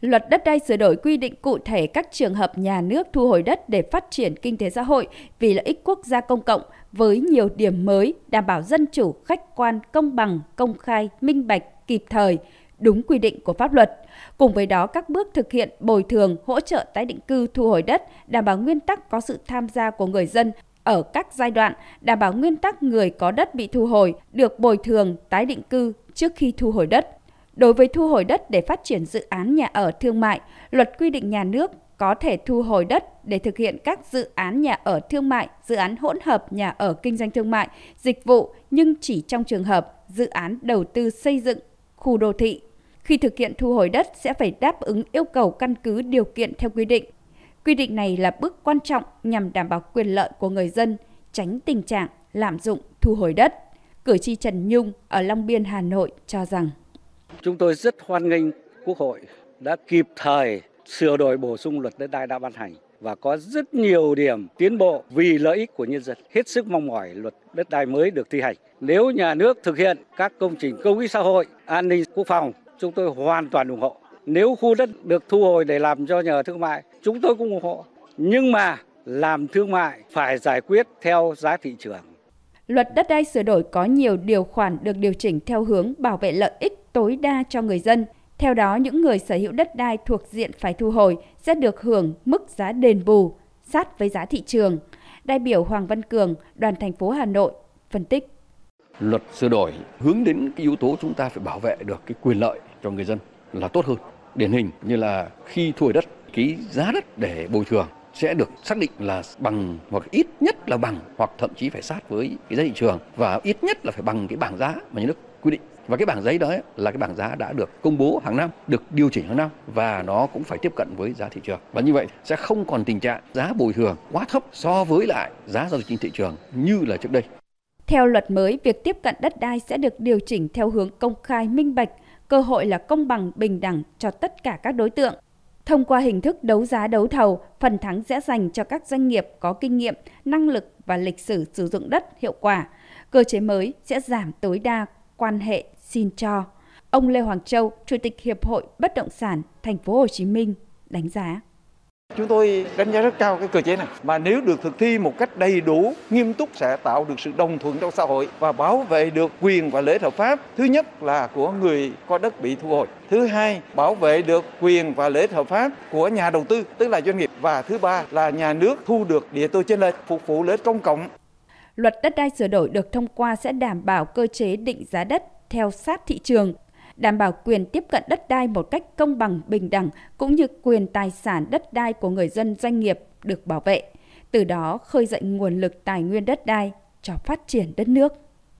Luật đất đai sửa đổi quy định cụ thể các trường hợp nhà nước thu hồi đất để phát triển kinh tế xã hội vì lợi ích quốc gia công cộng với nhiều điểm mới đảm bảo dân chủ, khách quan, công bằng, công khai, minh bạch, kịp thời, đúng quy định của pháp luật. Cùng với đó, các bước thực hiện bồi thường, hỗ trợ tái định cư thu hồi đất, đảm bảo nguyên tắc có sự tham gia của người dân ở các giai đoạn, đảm bảo nguyên tắc người có đất bị thu hồi được bồi thường tái định cư trước khi thu hồi đất. Đối với thu hồi đất để phát triển dự án nhà ở thương mại, luật quy định nhà nước có thể thu hồi đất để thực hiện các dự án nhà ở thương mại, dự án hỗn hợp nhà ở kinh doanh thương mại, dịch vụ nhưng chỉ trong trường hợp dự án đầu tư xây dựng khu đô thị. Khi thực hiện thu hồi đất sẽ phải đáp ứng yêu cầu căn cứ điều kiện theo quy định. Quy định này là bước quan trọng nhằm đảm bảo quyền lợi của người dân, tránh tình trạng lạm dụng thu hồi đất. Cử tri Trần Nhung ở Long Biên, Hà Nội cho rằng Chúng tôi rất hoan nghênh Quốc hội đã kịp thời sửa đổi bổ sung luật đất đai đã ban hành và có rất nhiều điểm tiến bộ vì lợi ích của nhân dân. Hết sức mong mỏi luật đất đai mới được thi hành. Nếu nhà nước thực hiện các công trình công ích xã hội, an ninh quốc phòng, chúng tôi hoàn toàn ủng hộ. Nếu khu đất được thu hồi để làm cho nhà thương mại, chúng tôi cũng ủng hộ. Nhưng mà làm thương mại phải giải quyết theo giá thị trường. Luật đất đai sửa đổi có nhiều điều khoản được điều chỉnh theo hướng bảo vệ lợi ích tối đa cho người dân. Theo đó, những người sở hữu đất đai thuộc diện phải thu hồi sẽ được hưởng mức giá đền bù sát với giá thị trường. Đại biểu Hoàng Văn Cường, đoàn thành phố Hà Nội phân tích. Luật sửa đổi hướng đến cái yếu tố chúng ta phải bảo vệ được cái quyền lợi cho người dân là tốt hơn. Điển hình như là khi thu hồi đất, cái giá đất để bồi thường sẽ được xác định là bằng hoặc ít nhất là bằng hoặc thậm chí phải sát với cái giá thị trường và ít nhất là phải bằng cái bảng giá mà nhà nước quy định và cái bảng giấy đó là cái bảng giá đã được công bố hàng năm, được điều chỉnh hàng năm và nó cũng phải tiếp cận với giá thị trường. Và như vậy sẽ không còn tình trạng giá bồi thường quá thấp so với lại giá giao dịch trên thị trường như là trước đây. Theo luật mới, việc tiếp cận đất đai sẽ được điều chỉnh theo hướng công khai minh bạch, cơ hội là công bằng bình đẳng cho tất cả các đối tượng. Thông qua hình thức đấu giá đấu thầu, phần thắng sẽ dành cho các doanh nghiệp có kinh nghiệm, năng lực và lịch sử sử dụng đất hiệu quả. Cơ chế mới sẽ giảm tối đa quan hệ xin cho. Ông Lê Hoàng Châu, Chủ tịch Hiệp hội Bất động sản Thành phố Hồ Chí Minh đánh giá Chúng tôi đánh giá rất cao cái cơ chế này mà nếu được thực thi một cách đầy đủ, nghiêm túc sẽ tạo được sự đồng thuận trong xã hội và bảo vệ được quyền và lợi ích hợp pháp. Thứ nhất là của người có đất bị thu hồi. Thứ hai, bảo vệ được quyền và lợi ích hợp pháp của nhà đầu tư, tức là doanh nghiệp. Và thứ ba là nhà nước thu được địa tô trên lệch phục vụ lợi ích công cộng. Luật đất đai sửa đổi được thông qua sẽ đảm bảo cơ chế định giá đất theo sát thị trường, đảm bảo quyền tiếp cận đất đai một cách công bằng bình đẳng cũng như quyền tài sản đất đai của người dân doanh nghiệp được bảo vệ, từ đó khơi dậy nguồn lực tài nguyên đất đai cho phát triển đất nước.